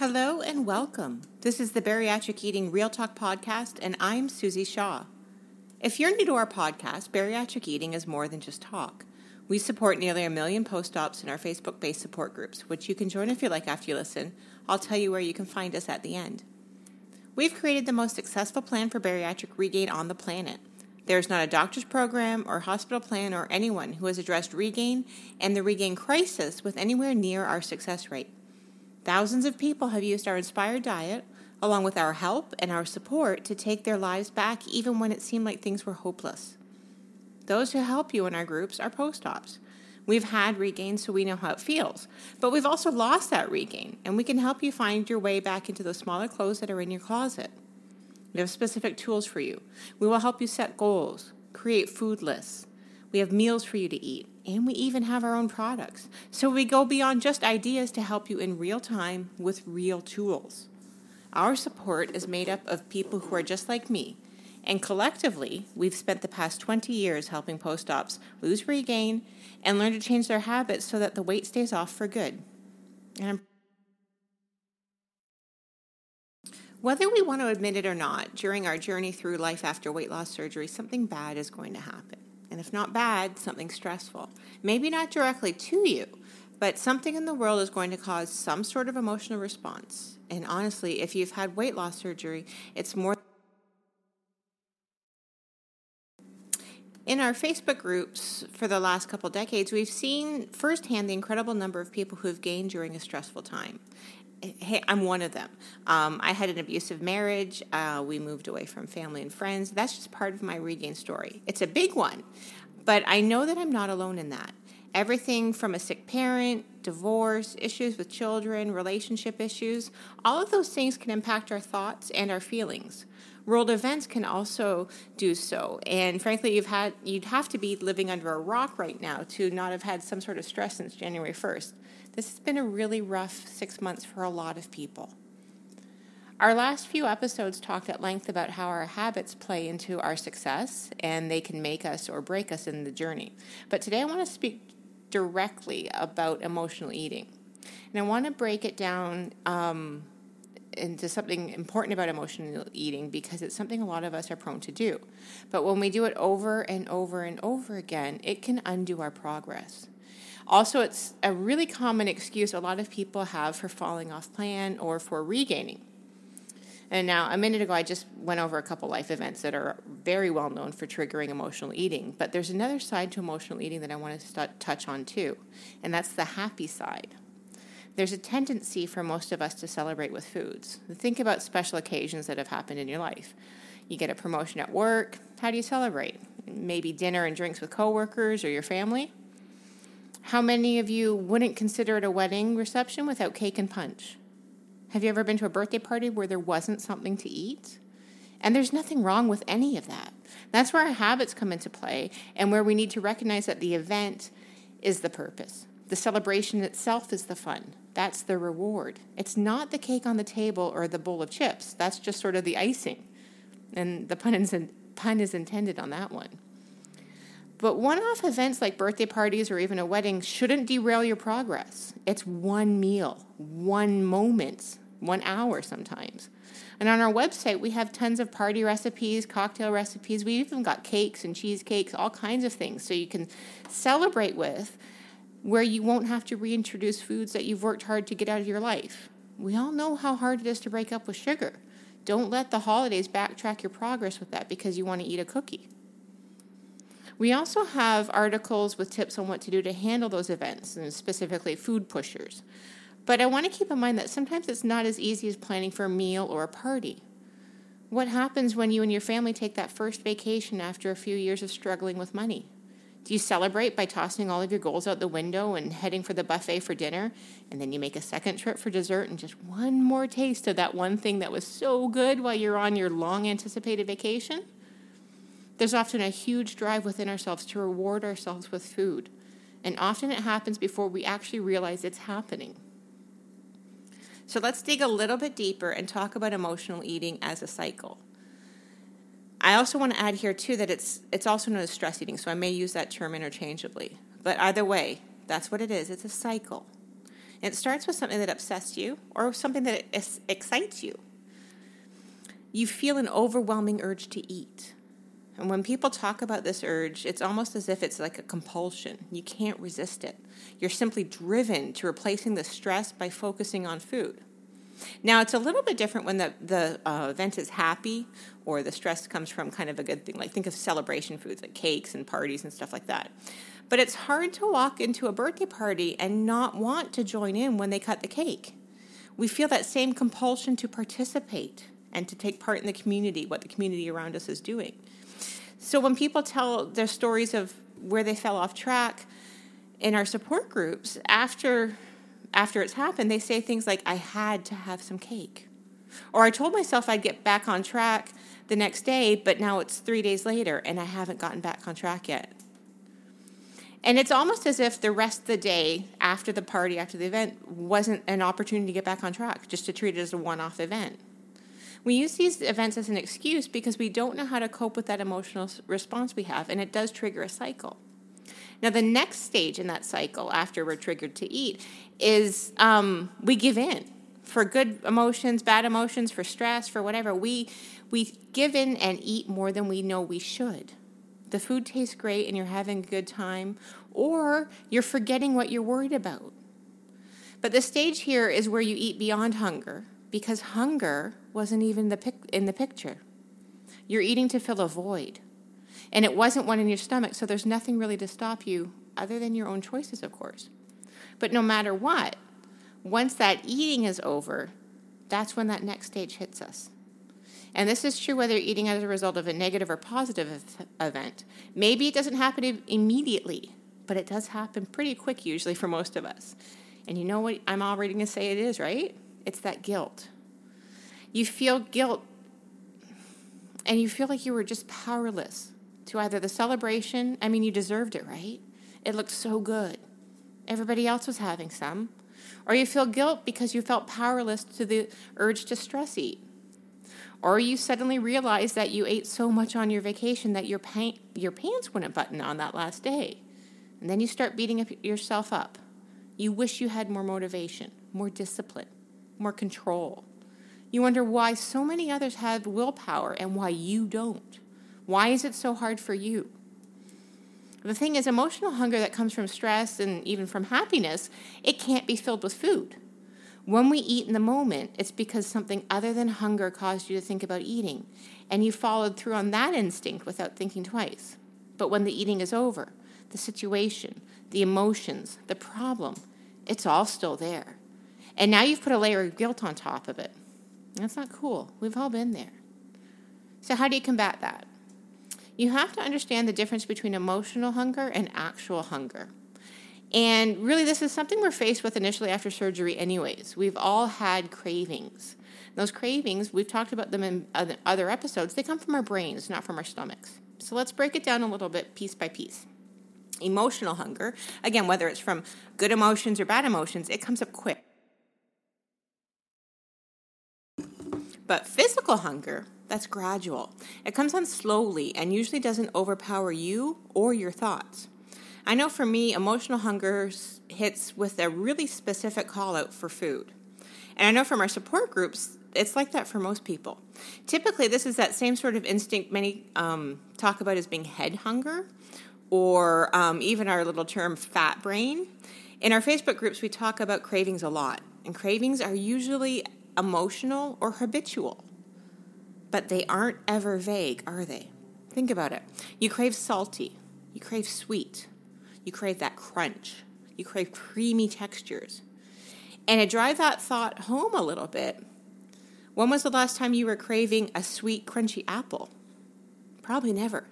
Hello and welcome. This is the Bariatric Eating Real Talk podcast, and I'm Susie Shaw. If you're new to our podcast, Bariatric Eating is more than just talk. We support nearly a million post ops in our Facebook based support groups, which you can join if you like after you listen. I'll tell you where you can find us at the end. We've created the most successful plan for bariatric regain on the planet. There is not a doctor's program or hospital plan or anyone who has addressed regain and the regain crisis with anywhere near our success rate. Thousands of people have used our inspired diet, along with our help and our support, to take their lives back even when it seemed like things were hopeless. Those who help you in our groups are post ops. We've had regain, so we know how it feels. But we've also lost that regain, and we can help you find your way back into the smaller clothes that are in your closet. We have specific tools for you. We will help you set goals, create food lists. We have meals for you to eat, and we even have our own products. So we go beyond just ideas to help you in real time with real tools. Our support is made up of people who are just like me, and collectively, we've spent the past 20 years helping post ops lose regain and learn to change their habits so that the weight stays off for good. And Whether we want to admit it or not, during our journey through life after weight loss surgery, something bad is going to happen. And if not bad, something stressful. Maybe not directly to you, but something in the world is going to cause some sort of emotional response. And honestly, if you've had weight loss surgery, it's more. In our Facebook groups for the last couple decades, we've seen firsthand the incredible number of people who have gained during a stressful time hey, I'm one of them. Um, I had an abusive marriage. Uh, we moved away from family and friends. That's just part of my regain story. It's a big one, but I know that I'm not alone in that. Everything from a sick parent, divorce, issues with children, relationship issues, all of those things can impact our thoughts and our feelings. World events can also do so. And frankly, you've had you'd have to be living under a rock right now to not have had some sort of stress since January 1st. This has been a really rough six months for a lot of people. Our last few episodes talked at length about how our habits play into our success and they can make us or break us in the journey. But today I want to speak directly about emotional eating. And I want to break it down um, into something important about emotional eating because it's something a lot of us are prone to do. But when we do it over and over and over again, it can undo our progress. Also, it's a really common excuse a lot of people have for falling off plan or for regaining. And now, a minute ago, I just went over a couple life events that are very well known for triggering emotional eating. But there's another side to emotional eating that I want to touch on too, and that's the happy side. There's a tendency for most of us to celebrate with foods. Think about special occasions that have happened in your life. You get a promotion at work. How do you celebrate? Maybe dinner and drinks with coworkers or your family. How many of you wouldn't consider it a wedding reception without cake and punch? Have you ever been to a birthday party where there wasn't something to eat? And there's nothing wrong with any of that. That's where our habits come into play and where we need to recognize that the event is the purpose. The celebration itself is the fun. That's the reward. It's not the cake on the table or the bowl of chips. That's just sort of the icing. And the pun is, pun is intended on that one. But one off events like birthday parties or even a wedding shouldn't derail your progress. It's one meal, one moment, one hour sometimes. And on our website, we have tons of party recipes, cocktail recipes. We've even got cakes and cheesecakes, all kinds of things so you can celebrate with where you won't have to reintroduce foods that you've worked hard to get out of your life. We all know how hard it is to break up with sugar. Don't let the holidays backtrack your progress with that because you want to eat a cookie. We also have articles with tips on what to do to handle those events, and specifically food pushers. But I want to keep in mind that sometimes it's not as easy as planning for a meal or a party. What happens when you and your family take that first vacation after a few years of struggling with money? Do you celebrate by tossing all of your goals out the window and heading for the buffet for dinner? And then you make a second trip for dessert and just one more taste of that one thing that was so good while you're on your long anticipated vacation? There's often a huge drive within ourselves to reward ourselves with food, and often it happens before we actually realize it's happening. So let's dig a little bit deeper and talk about emotional eating as a cycle. I also want to add here too that it's it's also known as stress eating, so I may use that term interchangeably. But either way, that's what it is. It's a cycle. It starts with something that upsets you or something that excites you. You feel an overwhelming urge to eat. And when people talk about this urge, it's almost as if it's like a compulsion. You can't resist it. You're simply driven to replacing the stress by focusing on food. Now, it's a little bit different when the, the uh, event is happy or the stress comes from kind of a good thing. Like, think of celebration foods like cakes and parties and stuff like that. But it's hard to walk into a birthday party and not want to join in when they cut the cake. We feel that same compulsion to participate and to take part in the community, what the community around us is doing. So when people tell their stories of where they fell off track in our support groups, after after it's happened, they say things like, I had to have some cake. Or I told myself I'd get back on track the next day, but now it's three days later and I haven't gotten back on track yet. And it's almost as if the rest of the day after the party, after the event, wasn't an opportunity to get back on track, just to treat it as a one off event. We use these events as an excuse because we don't know how to cope with that emotional response we have, and it does trigger a cycle. Now, the next stage in that cycle after we're triggered to eat is um, we give in for good emotions, bad emotions, for stress, for whatever. We, we give in and eat more than we know we should. The food tastes great and you're having a good time, or you're forgetting what you're worried about. But the stage here is where you eat beyond hunger because hunger wasn't even the pic- in the picture. You're eating to fill a void. And it wasn't one in your stomach, so there's nothing really to stop you other than your own choices, of course. But no matter what, once that eating is over, that's when that next stage hits us. And this is true whether you're eating as a result of a negative or positive event. Maybe it doesn't happen immediately, but it does happen pretty quick usually for most of us. And you know what I'm already going to say it is, right? It's that guilt. You feel guilt and you feel like you were just powerless to either the celebration, I mean, you deserved it, right? It looked so good. Everybody else was having some. Or you feel guilt because you felt powerless to the urge to stress eat. Or you suddenly realize that you ate so much on your vacation that your, pa- your pants wouldn't button on that last day. And then you start beating up yourself up. You wish you had more motivation, more discipline, more control. You wonder why so many others have willpower and why you don't. Why is it so hard for you? The thing is, emotional hunger that comes from stress and even from happiness, it can't be filled with food. When we eat in the moment, it's because something other than hunger caused you to think about eating, and you followed through on that instinct without thinking twice. But when the eating is over, the situation, the emotions, the problem, it's all still there. And now you've put a layer of guilt on top of it. That's not cool. We've all been there. So, how do you combat that? You have to understand the difference between emotional hunger and actual hunger. And really, this is something we're faced with initially after surgery, anyways. We've all had cravings. Those cravings, we've talked about them in other episodes, they come from our brains, not from our stomachs. So let's break it down a little bit piece by piece. Emotional hunger, again, whether it's from good emotions or bad emotions, it comes up quick. But physical hunger, that's gradual. It comes on slowly and usually doesn't overpower you or your thoughts. I know for me, emotional hunger hits with a really specific call out for food. And I know from our support groups, it's like that for most people. Typically, this is that same sort of instinct many um, talk about as being head hunger, or um, even our little term fat brain. In our Facebook groups, we talk about cravings a lot. And cravings are usually emotional, or habitual. But they aren't ever vague, are they? Think about it. You crave salty, you crave sweet, you crave that crunch, you crave creamy textures. And to drive that thought home a little bit, when was the last time you were craving a sweet, crunchy apple? Probably never.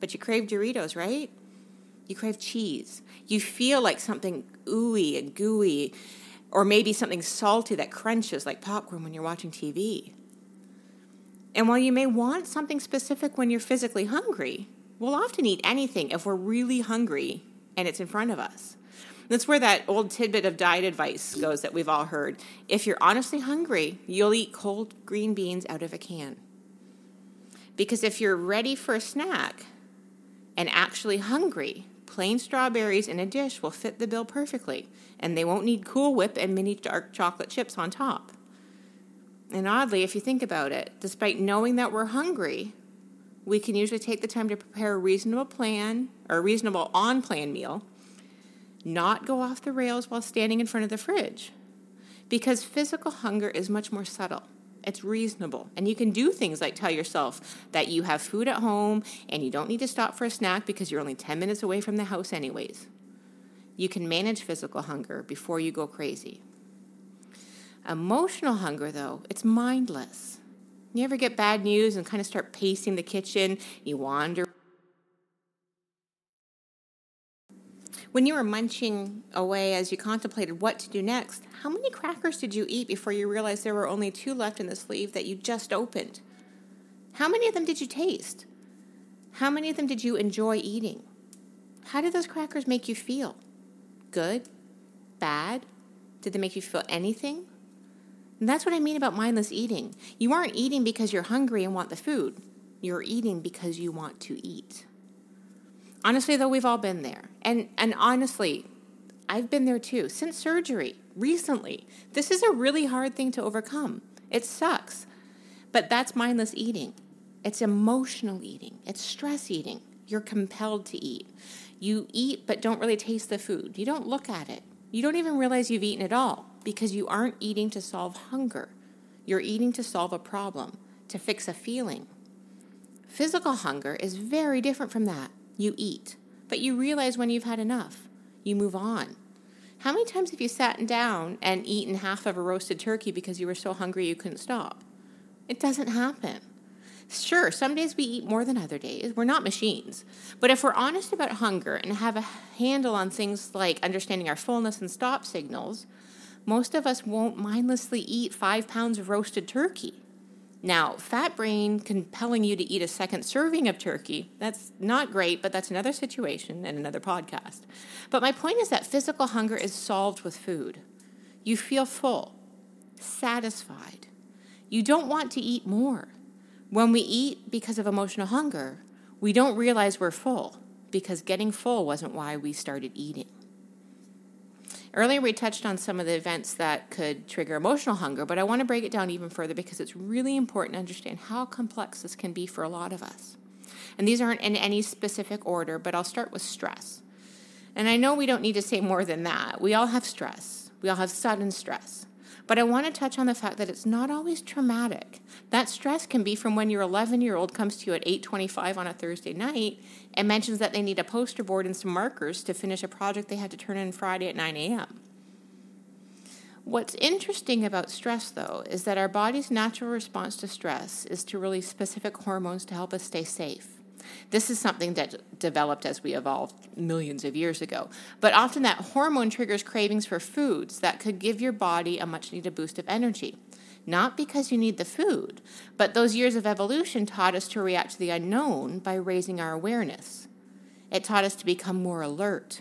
But you crave Doritos, right? You crave cheese. You feel like something ooey and gooey or maybe something salty that crunches like popcorn when you're watching TV. And while you may want something specific when you're physically hungry, we'll often eat anything if we're really hungry and it's in front of us. That's where that old tidbit of diet advice goes that we've all heard. If you're honestly hungry, you'll eat cold green beans out of a can. Because if you're ready for a snack and actually hungry, plain strawberries in a dish will fit the bill perfectly, and they won't need Cool Whip and mini dark chocolate chips on top. And oddly, if you think about it, despite knowing that we're hungry, we can usually take the time to prepare a reasonable plan or a reasonable on plan meal, not go off the rails while standing in front of the fridge. Because physical hunger is much more subtle. It's reasonable. And you can do things like tell yourself that you have food at home and you don't need to stop for a snack because you're only 10 minutes away from the house, anyways. You can manage physical hunger before you go crazy. Emotional hunger, though, it's mindless. You ever get bad news and kind of start pacing the kitchen? You wander. When you were munching away as you contemplated what to do next, how many crackers did you eat before you realized there were only two left in the sleeve that you just opened? How many of them did you taste? How many of them did you enjoy eating? How did those crackers make you feel? Good? Bad? Did they make you feel anything? And that's what I mean about mindless eating. You aren't eating because you're hungry and want the food. You're eating because you want to eat. Honestly, though, we've all been there. And, and honestly, I've been there too. Since surgery, recently, this is a really hard thing to overcome. It sucks. But that's mindless eating. It's emotional eating, it's stress eating. You're compelled to eat. You eat but don't really taste the food. You don't look at it. You don't even realize you've eaten at all because you aren't eating to solve hunger. You're eating to solve a problem, to fix a feeling. Physical hunger is very different from that. You eat, but you realize when you've had enough. You move on. How many times have you sat down and eaten half of a roasted turkey because you were so hungry you couldn't stop? It doesn't happen. Sure, some days we eat more than other days. We're not machines. But if we're honest about hunger and have a handle on things like understanding our fullness and stop signals, most of us won't mindlessly eat five pounds of roasted turkey. Now, fat brain compelling you to eat a second serving of turkey, that's not great, but that's another situation and another podcast. But my point is that physical hunger is solved with food. You feel full, satisfied. You don't want to eat more. When we eat because of emotional hunger, we don't realize we're full because getting full wasn't why we started eating. Earlier, we touched on some of the events that could trigger emotional hunger, but I want to break it down even further because it's really important to understand how complex this can be for a lot of us. And these aren't in any specific order, but I'll start with stress. And I know we don't need to say more than that. We all have stress, we all have sudden stress. But I want to touch on the fact that it's not always traumatic. That stress can be from when your 11 year old comes to you at 8:25 on a Thursday night and mentions that they need a poster board and some markers to finish a project they had to turn in Friday at 9 a.m. What's interesting about stress, though, is that our body's natural response to stress is to release specific hormones to help us stay safe. This is something that developed as we evolved millions of years ago. But often that hormone triggers cravings for foods that could give your body a much needed boost of energy. Not because you need the food, but those years of evolution taught us to react to the unknown by raising our awareness. It taught us to become more alert.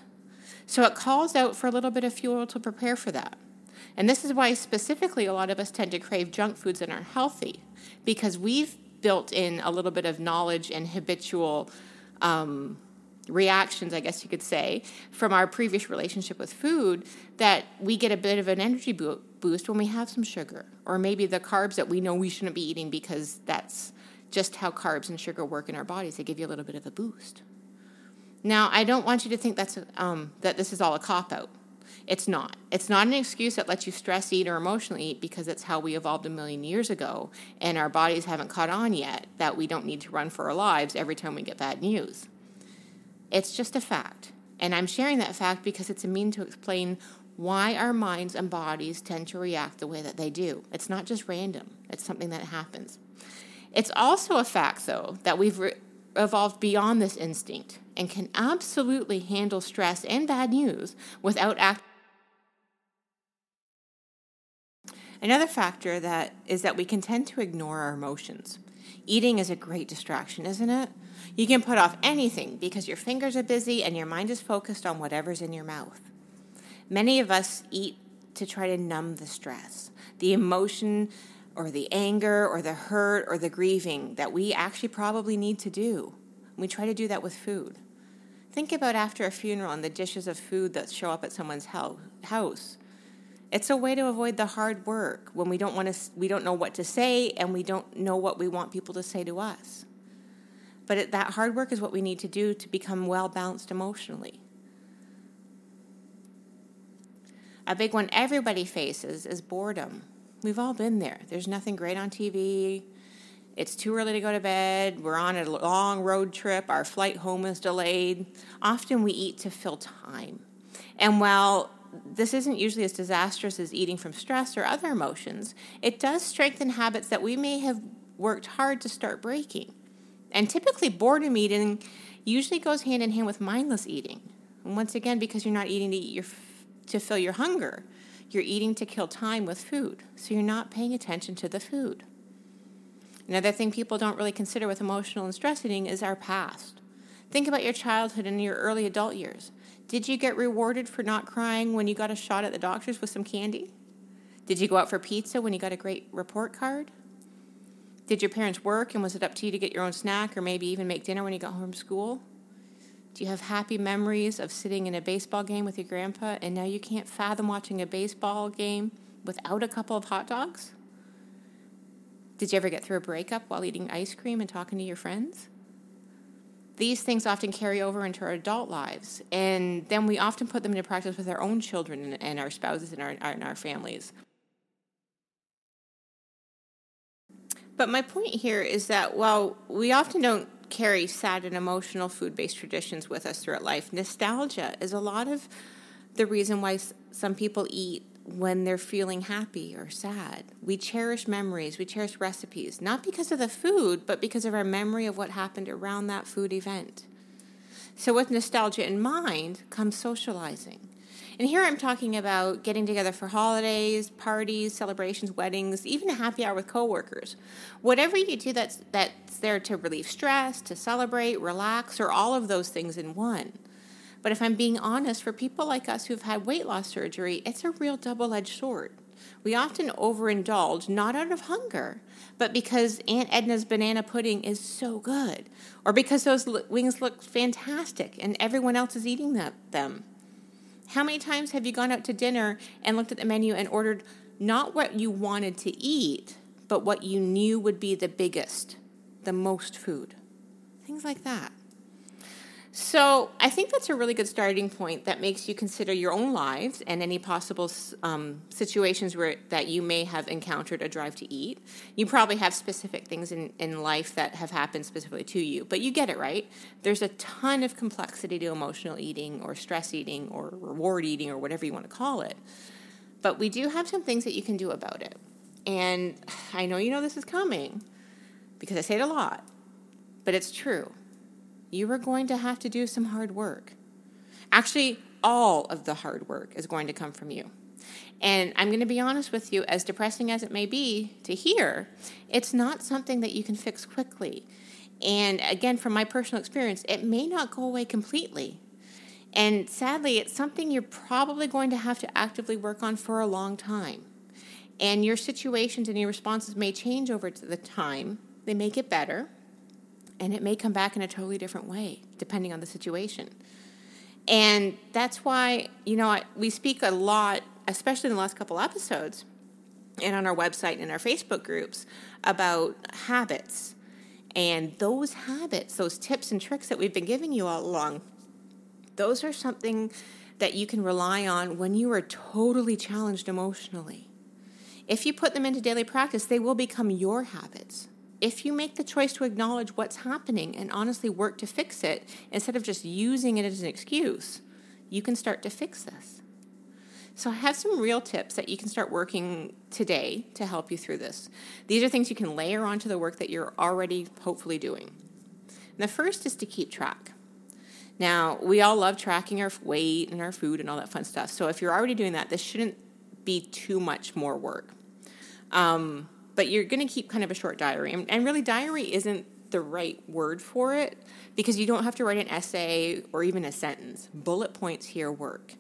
So it calls out for a little bit of fuel to prepare for that. And this is why, specifically, a lot of us tend to crave junk foods that aren't healthy because we've built in a little bit of knowledge and habitual um, reactions, I guess you could say, from our previous relationship with food that we get a bit of an energy boost when we have some sugar, or maybe the carbs that we know we shouldn't be eating because that's just how carbs and sugar work in our bodies. They give you a little bit of a boost. Now, I don't want you to think that's um, that this is all a cop out. It's not. It's not an excuse that lets you stress eat or emotionally eat because it's how we evolved a million years ago, and our bodies haven't caught on yet that we don't need to run for our lives every time we get bad news. It's just a fact. And I'm sharing that fact because it's a mean to explain why our minds and bodies tend to react the way that they do. It's not just random, it's something that happens. It's also a fact, though, that we've re- evolved beyond this instinct and can absolutely handle stress and bad news without acting Another factor that is that we can tend to ignore our emotions. Eating is a great distraction, isn't it? You can put off anything because your fingers are busy and your mind is focused on whatever's in your mouth. Many of us eat to try to numb the stress, the emotion or the anger or the hurt or the grieving that we actually probably need to do. We try to do that with food. Think about after a funeral and the dishes of food that show up at someone's house. It's a way to avoid the hard work when we don't want to we don't know what to say and we don't know what we want people to say to us. But it, that hard work is what we need to do to become well balanced emotionally. A big one everybody faces is boredom. We've all been there. There's nothing great on TV. It's too early to go to bed. We're on a long road trip. Our flight home is delayed. Often we eat to fill time. And while this isn't usually as disastrous as eating from stress or other emotions, it does strengthen habits that we may have worked hard to start breaking. And typically, boredom eating usually goes hand in hand with mindless eating. And once again, because you're not eating to eat your to fill your hunger. You're eating to kill time with food, so you're not paying attention to the food. Another thing people don't really consider with emotional and stress eating is our past. Think about your childhood and your early adult years. Did you get rewarded for not crying when you got a shot at the doctor's with some candy? Did you go out for pizza when you got a great report card? Did your parents work and was it up to you to get your own snack or maybe even make dinner when you got home from school? Do you have happy memories of sitting in a baseball game with your grandpa and now you can't fathom watching a baseball game without a couple of hot dogs? Did you ever get through a breakup while eating ice cream and talking to your friends? These things often carry over into our adult lives, and then we often put them into practice with our own children and our spouses and our, and our families. But my point here is that while we often don't carry sad and emotional food based traditions with us throughout life. Nostalgia is a lot of the reason why some people eat when they're feeling happy or sad. We cherish memories, we cherish recipes, not because of the food, but because of our memory of what happened around that food event. So, with nostalgia in mind comes socializing. And here I'm talking about getting together for holidays, parties, celebrations, weddings, even a happy hour with coworkers. Whatever you do that's that's there to relieve stress, to celebrate, relax, or all of those things in one. But if I'm being honest, for people like us who've had weight loss surgery, it's a real double-edged sword. We often overindulge not out of hunger, but because Aunt Edna's banana pudding is so good, or because those wings look fantastic and everyone else is eating them. How many times have you gone out to dinner and looked at the menu and ordered not what you wanted to eat, but what you knew would be the biggest, the most food? Things like that. So I think that's a really good starting point that makes you consider your own lives and any possible um, situations where that you may have encountered a drive to eat. You probably have specific things in, in life that have happened specifically to you, but you get it right. There's a ton of complexity to emotional eating or stress eating or reward eating or whatever you want to call it. But we do have some things that you can do about it. And I know you know this is coming because I say it a lot, but it's true you are going to have to do some hard work. Actually, all of the hard work is going to come from you. And I'm going to be honest with you, as depressing as it may be to hear, it's not something that you can fix quickly. And again, from my personal experience, it may not go away completely. And sadly, it's something you're probably going to have to actively work on for a long time. And your situations and your responses may change over the time. They may get better, and it may come back in a totally different way depending on the situation. And that's why, you know, I, we speak a lot, especially in the last couple episodes and on our website and in our Facebook groups, about habits. And those habits, those tips and tricks that we've been giving you all along, those are something that you can rely on when you are totally challenged emotionally. If you put them into daily practice, they will become your habits if you make the choice to acknowledge what's happening and honestly work to fix it instead of just using it as an excuse, you can start to fix this. So, I have some real tips that you can start working today to help you through this. These are things you can layer onto the work that you're already hopefully doing. And the first is to keep track. Now, we all love tracking our weight and our food and all that fun stuff. So, if you're already doing that, this shouldn't be too much more work. Um, but you're going to keep kind of a short diary. And, and really, diary isn't the right word for it because you don't have to write an essay or even a sentence. Bullet points here work.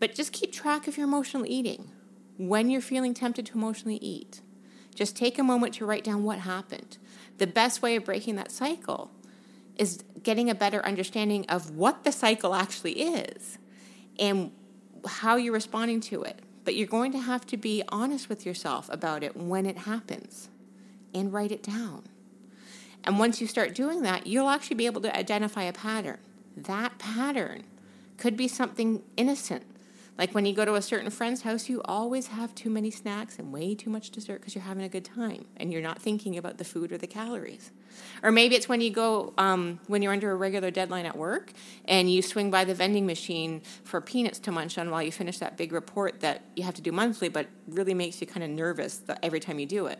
But just keep track of your emotional eating when you're feeling tempted to emotionally eat. Just take a moment to write down what happened. The best way of breaking that cycle is getting a better understanding of what the cycle actually is and how you're responding to it. But you're going to have to be honest with yourself about it when it happens and write it down. And once you start doing that, you'll actually be able to identify a pattern. That pattern could be something innocent. Like when you go to a certain friend's house, you always have too many snacks and way too much dessert because you're having a good time and you're not thinking about the food or the calories. Or maybe it's when you go, um, when you're under a regular deadline at work and you swing by the vending machine for peanuts to munch on while you finish that big report that you have to do monthly, but really makes you kind of nervous every time you do it.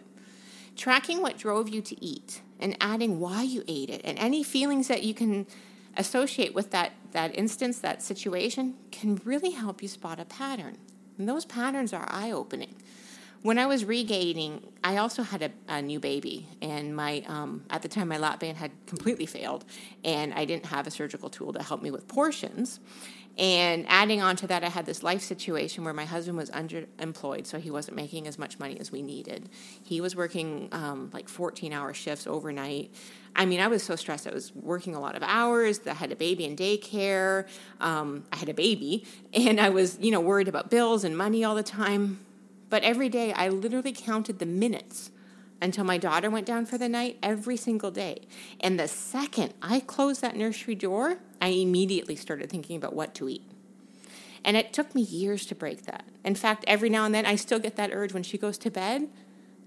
Tracking what drove you to eat and adding why you ate it and any feelings that you can associate with that, that instance, that situation, can really help you spot a pattern. And those patterns are eye opening. When I was regaining, I also had a, a new baby, and my um, at the time my lap band had completely failed, and I didn't have a surgical tool to help me with portions. And adding on to that, I had this life situation where my husband was underemployed, so he wasn't making as much money as we needed. He was working um, like 14 hour shifts overnight. I mean, I was so stressed. I was working a lot of hours. I had a baby in daycare. Um, I had a baby, and I was, you know, worried about bills and money all the time. But every day, I literally counted the minutes until my daughter went down for the night every single day. And the second I closed that nursery door, I immediately started thinking about what to eat. And it took me years to break that. In fact, every now and then I still get that urge when she goes to bed,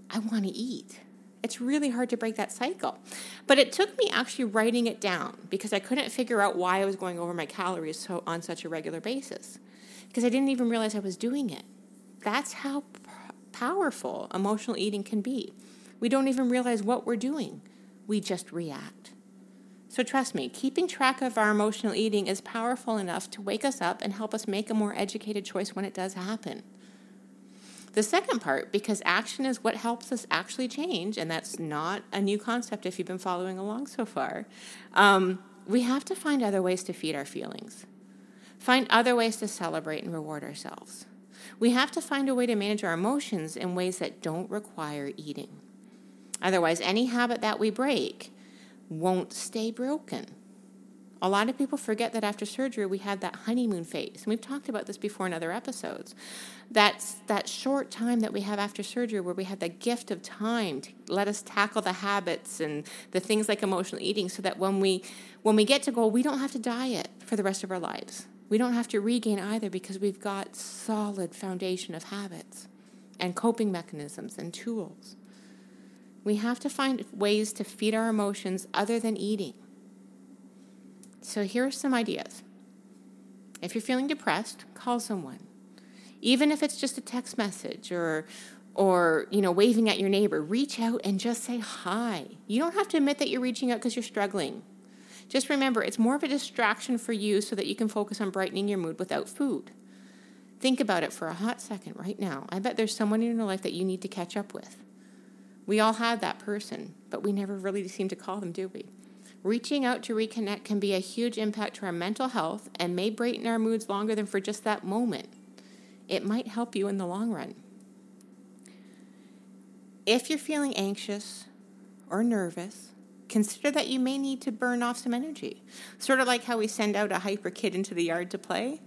I want to eat. It's really hard to break that cycle. But it took me actually writing it down because I couldn't figure out why I was going over my calories so, on such a regular basis. Because I didn't even realize I was doing it. That's how p- powerful emotional eating can be. We don't even realize what we're doing, we just react. So, trust me, keeping track of our emotional eating is powerful enough to wake us up and help us make a more educated choice when it does happen. The second part, because action is what helps us actually change, and that's not a new concept if you've been following along so far, um, we have to find other ways to feed our feelings, find other ways to celebrate and reward ourselves. We have to find a way to manage our emotions in ways that don't require eating. Otherwise, any habit that we break won't stay broken. A lot of people forget that after surgery we have that honeymoon phase. And we've talked about this before in other episodes. That's that short time that we have after surgery where we have the gift of time to let us tackle the habits and the things like emotional eating so that when we when we get to goal, we don't have to diet for the rest of our lives. We don't have to regain either because we've got solid foundation of habits and coping mechanisms and tools. We have to find ways to feed our emotions other than eating. So here are some ideas. If you're feeling depressed, call someone. Even if it's just a text message or or you know waving at your neighbor, reach out and just say hi. You don't have to admit that you're reaching out because you're struggling. Just remember, it's more of a distraction for you so that you can focus on brightening your mood without food. Think about it for a hot second right now. I bet there's someone in your life that you need to catch up with. We all have that person, but we never really seem to call them, do we? Reaching out to reconnect can be a huge impact to our mental health and may brighten our moods longer than for just that moment. It might help you in the long run. If you're feeling anxious or nervous, consider that you may need to burn off some energy. Sort of like how we send out a hyper kid into the yard to play.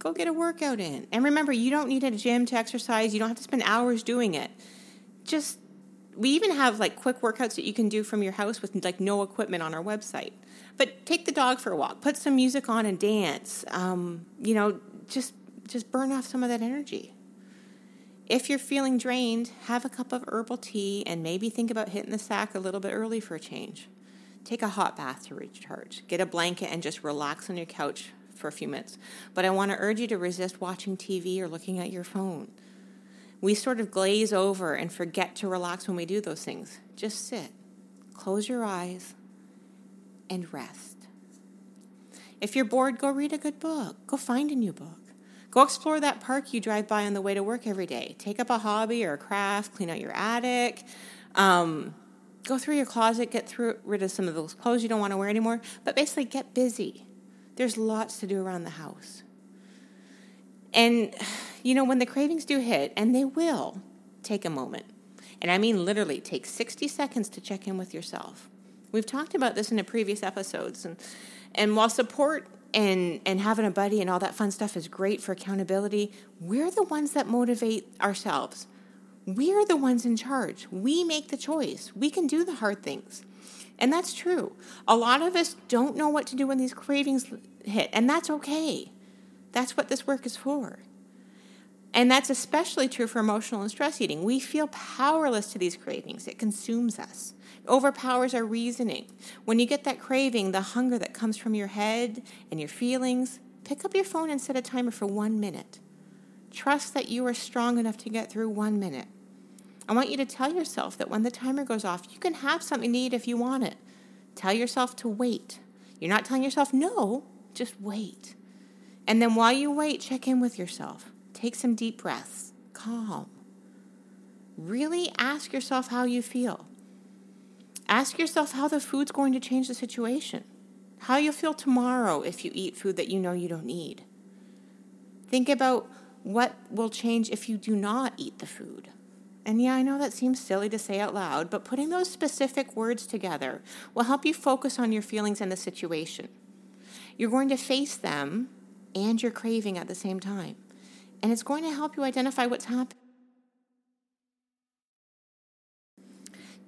Go get a workout in. And remember, you don't need a gym to exercise, you don't have to spend hours doing it. Just we even have like quick workouts that you can do from your house with like no equipment on our website. But take the dog for a walk, put some music on and dance. Um, you know, just just burn off some of that energy. If you're feeling drained, have a cup of herbal tea and maybe think about hitting the sack a little bit early for a change. Take a hot bath to recharge. Get a blanket and just relax on your couch for a few minutes. But I want to urge you to resist watching TV or looking at your phone we sort of glaze over and forget to relax when we do those things. Just sit, close your eyes, and rest. If you're bored, go read a good book. Go find a new book. Go explore that park you drive by on the way to work every day. Take up a hobby or a craft, clean out your attic. Um, go through your closet, get through, rid of some of those clothes you don't want to wear anymore. But basically, get busy. There's lots to do around the house. And, you know, when the cravings do hit, and they will, take a moment. And I mean literally, take 60 seconds to check in with yourself. We've talked about this in the previous episodes. And, and while support and, and having a buddy and all that fun stuff is great for accountability, we're the ones that motivate ourselves. We're the ones in charge. We make the choice. We can do the hard things. And that's true. A lot of us don't know what to do when these cravings hit, and that's okay. That's what this work is for. And that's especially true for emotional and stress eating. We feel powerless to these cravings, it consumes us, it overpowers our reasoning. When you get that craving, the hunger that comes from your head and your feelings, pick up your phone and set a timer for one minute. Trust that you are strong enough to get through one minute. I want you to tell yourself that when the timer goes off, you can have something to eat if you want it. Tell yourself to wait. You're not telling yourself no, just wait. And then while you wait, check in with yourself. Take some deep breaths. Calm. Really ask yourself how you feel. Ask yourself how the food's going to change the situation. How you'll feel tomorrow if you eat food that you know you don't need. Think about what will change if you do not eat the food. And yeah, I know that seems silly to say out loud, but putting those specific words together will help you focus on your feelings and the situation. You're going to face them and your craving at the same time and it's going to help you identify what's happening.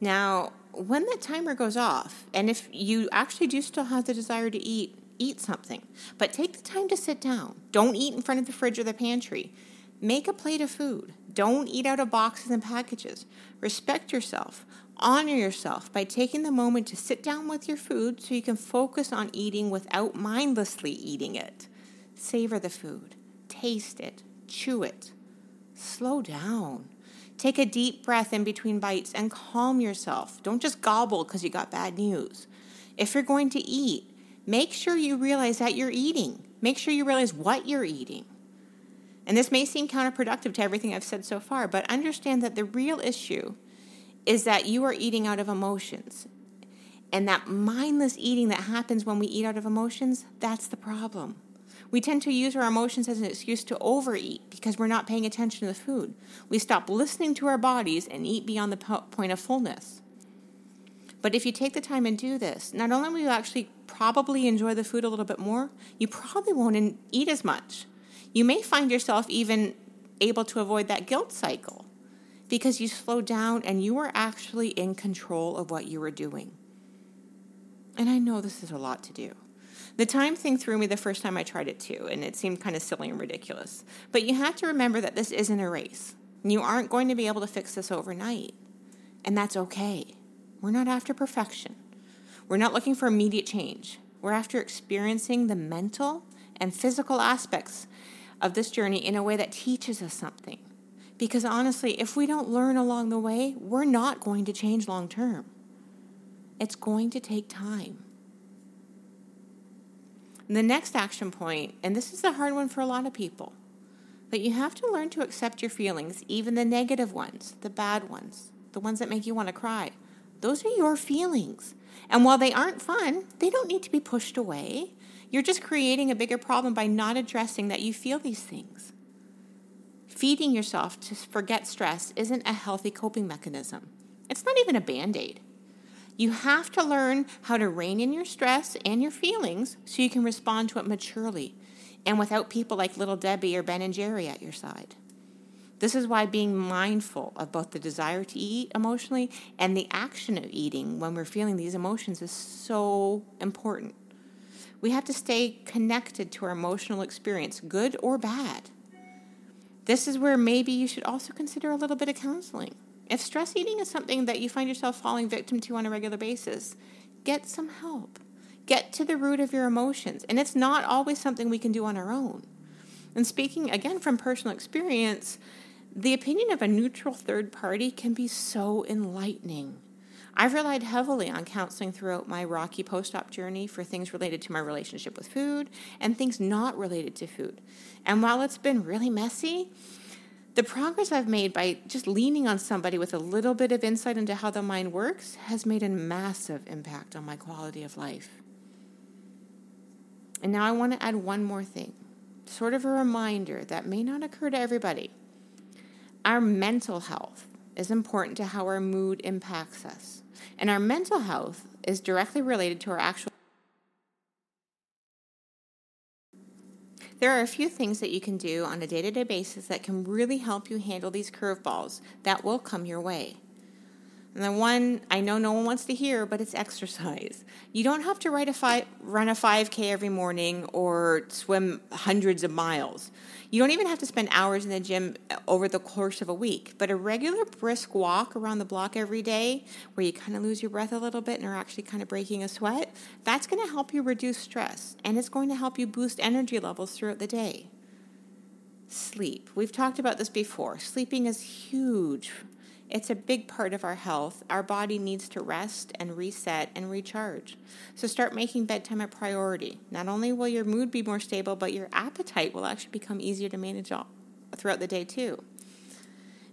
Now, when that timer goes off, and if you actually do still have the desire to eat, eat something. But take the time to sit down. Don't eat in front of the fridge or the pantry. Make a plate of food. Don't eat out of boxes and packages. Respect yourself. Honor yourself by taking the moment to sit down with your food so you can focus on eating without mindlessly eating it. Savor the food. Taste it chew it. Slow down. Take a deep breath in between bites and calm yourself. Don't just gobble because you got bad news. If you're going to eat, make sure you realize that you're eating. Make sure you realize what you're eating. And this may seem counterproductive to everything I've said so far, but understand that the real issue is that you are eating out of emotions. And that mindless eating that happens when we eat out of emotions, that's the problem. We tend to use our emotions as an excuse to overeat because we're not paying attention to the food. We stop listening to our bodies and eat beyond the point of fullness. But if you take the time and do this, not only will you actually probably enjoy the food a little bit more, you probably won't eat as much. You may find yourself even able to avoid that guilt cycle because you slow down and you are actually in control of what you are doing. And I know this is a lot to do. The time thing threw me the first time I tried it too, and it seemed kind of silly and ridiculous. But you have to remember that this isn't a race. You aren't going to be able to fix this overnight. And that's okay. We're not after perfection. We're not looking for immediate change. We're after experiencing the mental and physical aspects of this journey in a way that teaches us something. Because honestly, if we don't learn along the way, we're not going to change long term. It's going to take time. The next action point, and this is a hard one for a lot of people, but you have to learn to accept your feelings, even the negative ones, the bad ones, the ones that make you want to cry. Those are your feelings. And while they aren't fun, they don't need to be pushed away. You're just creating a bigger problem by not addressing that you feel these things. Feeding yourself to forget stress isn't a healthy coping mechanism. It's not even a band aid. You have to learn how to rein in your stress and your feelings so you can respond to it maturely and without people like little Debbie or Ben and Jerry at your side. This is why being mindful of both the desire to eat emotionally and the action of eating when we're feeling these emotions is so important. We have to stay connected to our emotional experience, good or bad. This is where maybe you should also consider a little bit of counseling. If stress eating is something that you find yourself falling victim to on a regular basis, get some help. Get to the root of your emotions. And it's not always something we can do on our own. And speaking again from personal experience, the opinion of a neutral third party can be so enlightening. I've relied heavily on counseling throughout my rocky post op journey for things related to my relationship with food and things not related to food. And while it's been really messy, the progress I've made by just leaning on somebody with a little bit of insight into how the mind works has made a massive impact on my quality of life. And now I want to add one more thing, sort of a reminder that may not occur to everybody. Our mental health is important to how our mood impacts us. And our mental health is directly related to our actual. There are a few things that you can do on a day to day basis that can really help you handle these curveballs that will come your way. And the one I know no one wants to hear, but it's exercise. You don't have to run a 5K every morning or swim hundreds of miles. You don't even have to spend hours in the gym uh, over the course of a week. But a regular brisk walk around the block every day, where you kind of lose your breath a little bit and are actually kind of breaking a sweat, that's going to help you reduce stress and it's going to help you boost energy levels throughout the day. Sleep. We've talked about this before. Sleeping is huge it's a big part of our health. Our body needs to rest and reset and recharge. So start making bedtime a priority. Not only will your mood be more stable, but your appetite will actually become easier to manage all, throughout the day too.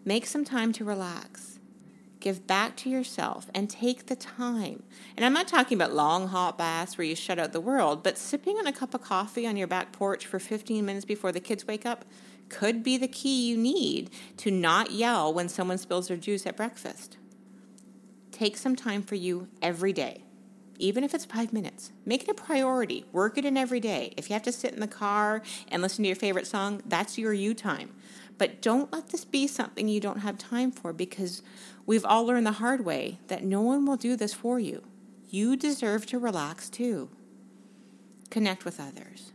Make some time to relax. Give back to yourself and take the time. And I'm not talking about long hot baths where you shut out the world, but sipping on a cup of coffee on your back porch for 15 minutes before the kids wake up could be the key you need to not yell when someone spills their juice at breakfast. Take some time for you every day, even if it's five minutes. Make it a priority. Work it in every day. If you have to sit in the car and listen to your favorite song, that's your you time. But don't let this be something you don't have time for because we've all learned the hard way that no one will do this for you. You deserve to relax too. Connect with others.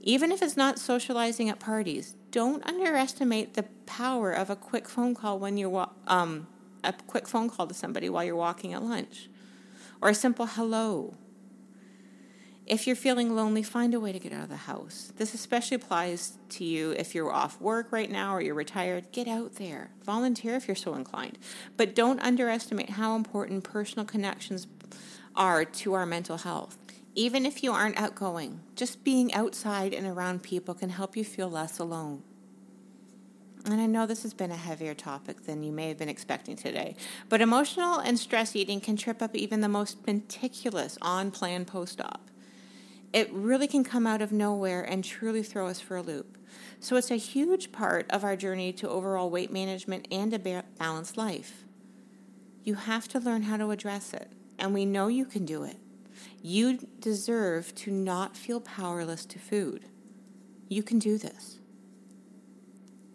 Even if it's not socializing at parties, don't underestimate the power of a quick phone call when you're um, a quick phone call to somebody while you're walking at lunch, or a simple hello. If you're feeling lonely, find a way to get out of the house. This especially applies to you if you're off work right now or you're retired. Get out there. Volunteer if you're so inclined. But don't underestimate how important personal connections are to our mental health. Even if you aren't outgoing, just being outside and around people can help you feel less alone. And I know this has been a heavier topic than you may have been expecting today, but emotional and stress eating can trip up even the most meticulous on plan post op. It really can come out of nowhere and truly throw us for a loop. So it's a huge part of our journey to overall weight management and a balanced life. You have to learn how to address it, and we know you can do it. You deserve to not feel powerless to food. You can do this.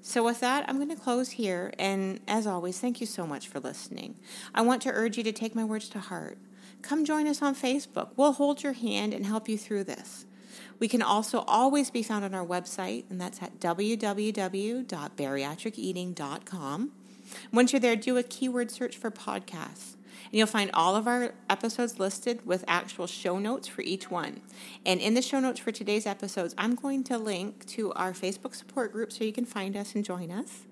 So, with that, I'm going to close here. And as always, thank you so much for listening. I want to urge you to take my words to heart. Come join us on Facebook. We'll hold your hand and help you through this. We can also always be found on our website, and that's at www.bariatriceating.com. Once you're there, do a keyword search for podcasts. And you'll find all of our episodes listed with actual show notes for each one. And in the show notes for today's episodes, I'm going to link to our Facebook support group so you can find us and join us.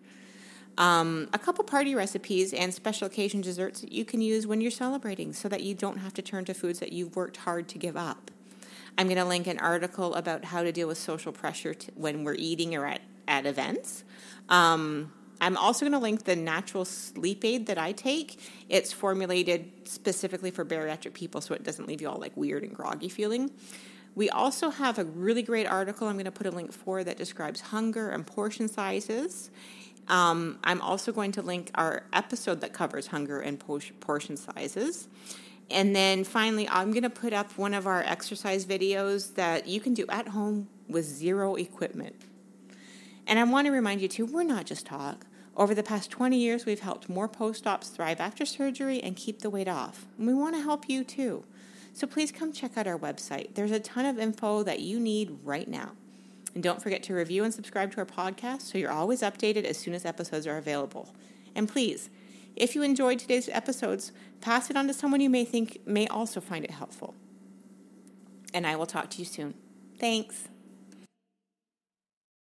Um, a couple party recipes and special occasion desserts that you can use when you're celebrating so that you don't have to turn to foods that you've worked hard to give up. I'm going to link an article about how to deal with social pressure when we're eating or at, at events. Um, I'm also going to link the natural sleep aid that I take. It's formulated specifically for bariatric people so it doesn't leave you all like weird and groggy feeling. We also have a really great article I'm going to put a link for that describes hunger and portion sizes. Um, I'm also going to link our episode that covers hunger and portion sizes. And then finally, I'm going to put up one of our exercise videos that you can do at home with zero equipment. And I want to remind you too, we're not just talk. Over the past 20 years, we've helped more post ops thrive after surgery and keep the weight off. And we want to help you too. So please come check out our website. There's a ton of info that you need right now. And don't forget to review and subscribe to our podcast so you're always updated as soon as episodes are available. And please, if you enjoyed today's episodes, pass it on to someone you may think may also find it helpful. And I will talk to you soon. Thanks.